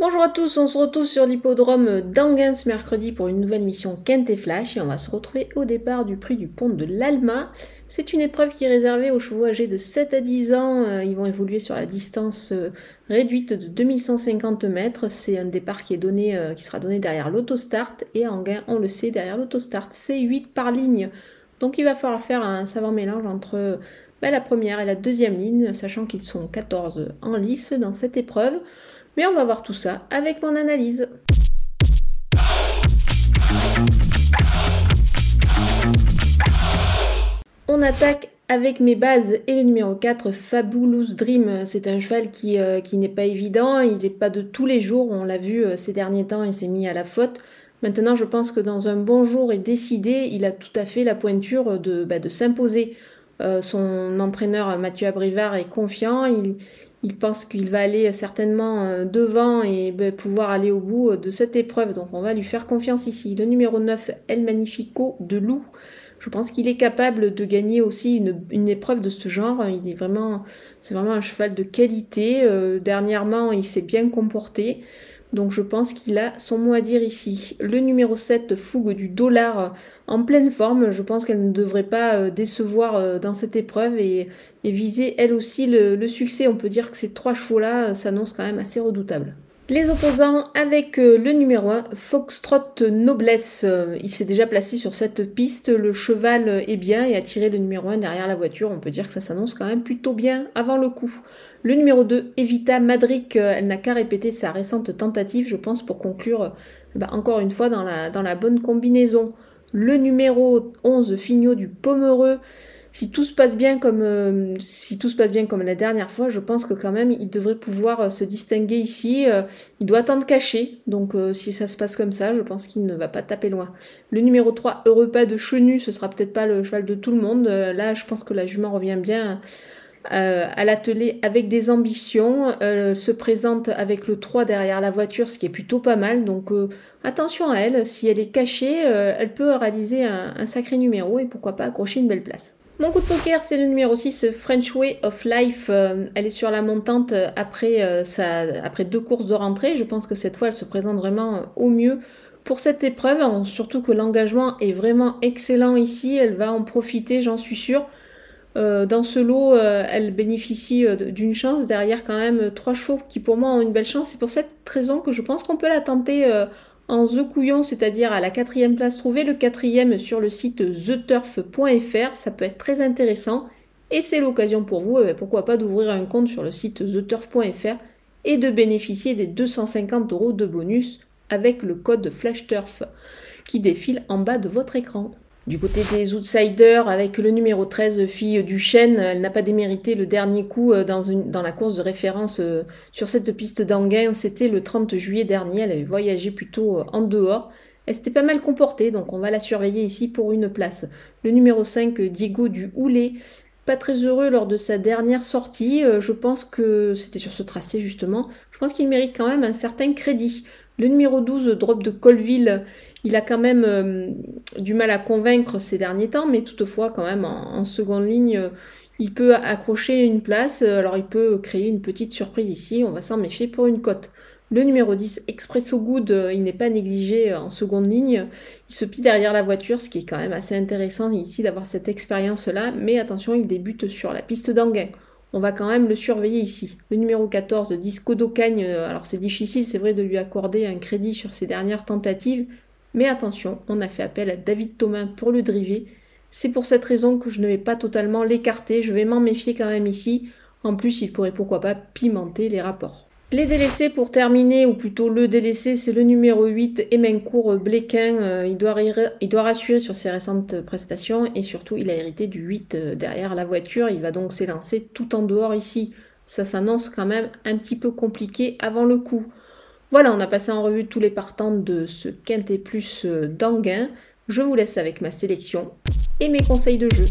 Bonjour à tous, on se retrouve sur l'hippodrome d'Anguin ce mercredi pour une nouvelle mission Kent et Flash et on va se retrouver au départ du prix du pont de l'Alma. C'est une épreuve qui est réservée aux chevaux âgés de 7 à 10 ans, euh, ils vont évoluer sur la distance euh, réduite de 2150 mètres. C'est un départ qui, est donné, euh, qui sera donné derrière l'autostart et Anguin, on le sait, derrière l'autostart, c'est 8 par ligne. Donc il va falloir faire un savant mélange entre ben, la première et la deuxième ligne, sachant qu'ils sont 14 en lice dans cette épreuve. Mais on va voir tout ça avec mon analyse. On attaque avec mes bases et le numéro 4, Fabulous Dream. C'est un cheval qui, euh, n'est pas évident, il n'est pas de tous les jours, on l'a vu euh, ces derniers temps, il s'est mis à la faute. Maintenant, je pense que dans un bon jour et décidé, il a tout à fait la pointure de, bah, de s'imposer. Euh, son entraîneur Mathieu Abrivard est confiant, il pense qu'il va aller certainement euh, devant et ben, pouvoir aller au bout euh, de cette épreuve. Donc on va lui faire confiance ici. Le numéro 9, El Magnifico de Loup. Je pense qu'il est capable de gagner aussi une, épreuve de ce genre. Il est vraiment, c'est vraiment un cheval de qualité. Euh, dernièrement, il s'est bien comporté. Donc je pense qu'il a son mot à dire ici. Le numéro 7, Fougue du dollar en pleine forme. Je pense qu'elle ne devrait pas euh, décevoir euh, dans cette épreuve et, viser elle aussi le, succès. On peut dire que ces trois chevaux-là s'annoncent quand même assez redoutables. Les opposants avec euh, le numéro 1, Foxtrot Noblesse. Il s'est déjà placé sur cette piste. Le cheval est bien et a tiré le numéro 1 derrière la voiture. On peut dire que ça s'annonce quand même plutôt bien avant le coup. Le numéro 2, Evita Madric, euh, elle n'a qu'à répéter sa récente tentative, je pense, pour conclure euh, bah, encore une fois dans la, dans la bonne combinaison. Le numéro 11, Fignot du Pomereux. Si tout se passe bien comme euh, si tout se passe bien comme la dernière fois, je pense que quand même il devrait pouvoir se distinguer ici. il doit attendre caché, donc si ça se passe comme ça, je pense qu'il ne va pas taper loin. Le numéro 3, Heureux pas de Chenu, ce sera peut-être pas le cheval de tout le monde. là, je pense que la jument revient bien euh, à l'atelier avec des ambitions, euh, se présente avec le 3 derrière la voiture, ce qui est plutôt pas mal. Donc euh, attention à elle, si elle est cachée, elle peut réaliser un, sacré numéro et pourquoi pas accrocher une belle place. Mon coup de poker, c'est le numéro 6, French Way of Life. elle est sur la montante après, après deux courses de rentrée. Je pense que cette fois, elle se présente vraiment au mieux pour cette épreuve, surtout que l'engagement est vraiment excellent ici. Elle va en profiter, j'en suis sûre. Euh, dans ce lot, euh, elle bénéficie euh, d'une chance. Derrière, quand même, trois chevaux qui, pour moi, ont une belle chance. C'est pour cette raison que je pense qu'on peut la tenter en The Couillon, c'est-à-dire à la quatrième place. Trouver le quatrième sur le site theturf.fr. Ça peut être très intéressant. Et c'est l'occasion pour vous, ben, pourquoi pas, d'ouvrir un compte sur le site theturf.fr et de bénéficier des 250 euros de bonus avec le code FlashTurf qui défile en bas de votre écran. Du côté des outsiders, avec le numéro 13, fille du chêne, elle n'a pas démérité le dernier coup euh, dans, la course de référence euh, sur cette piste d'Anguin. C'était le 30 juillet dernier. Elle avait voyagé plutôt euh, en dehors. Elle s'était pas mal comportée, donc on va la surveiller ici pour une place. Le numéro 5, Diego du Houlet, pas très heureux lors de sa dernière sortie. Je pense que c'était sur ce tracé justement. Je pense qu'il mérite quand même un certain crédit. Le numéro 12, Drop de Colville, il a quand même euh, du mal à convaincre ces derniers temps, mais toutefois, quand même, en, seconde ligne, euh, il peut accrocher une place. Euh, alors, il peut créer une petite surprise ici. On va s'en méfier pour une cote. Le numéro 10, Expresso Good, il n'est pas négligé en seconde ligne. Il se plie derrière la voiture, ce qui est quand même assez intéressant ici d'avoir cette expérience-là. Mais attention, il débute sur la piste d'Anguin on va quand même le surveiller ici. Le numéro 14, Disco d'Ocagne, euh, alors c'est difficile, c'est vrai, de lui accorder un crédit sur ses dernières tentatives, mais attention, on a fait appel à David Thomas pour le driver. C'est pour cette raison que je ne vais pas totalement l'écarter, je vais m'en méfier quand même ici. En plus, il pourrait pourquoi pas pimenter les rapports. Les délaissés pour terminer, ou plutôt le délaissé, c'est le numéro 8, Emencourt Bléquin. Euh, il, doit, rassurer sur ses récentes prestations et surtout il a hérité du 8 euh, derrière la voiture. Il va donc s'élancer tout en dehors ici. Ça s'annonce quand même un petit peu compliqué avant le coup. Voilà, on a passé en revue tous les partants de ce Quintet Plus euh, d'Anguin. Je vous laisse avec ma sélection et mes conseils de jeu.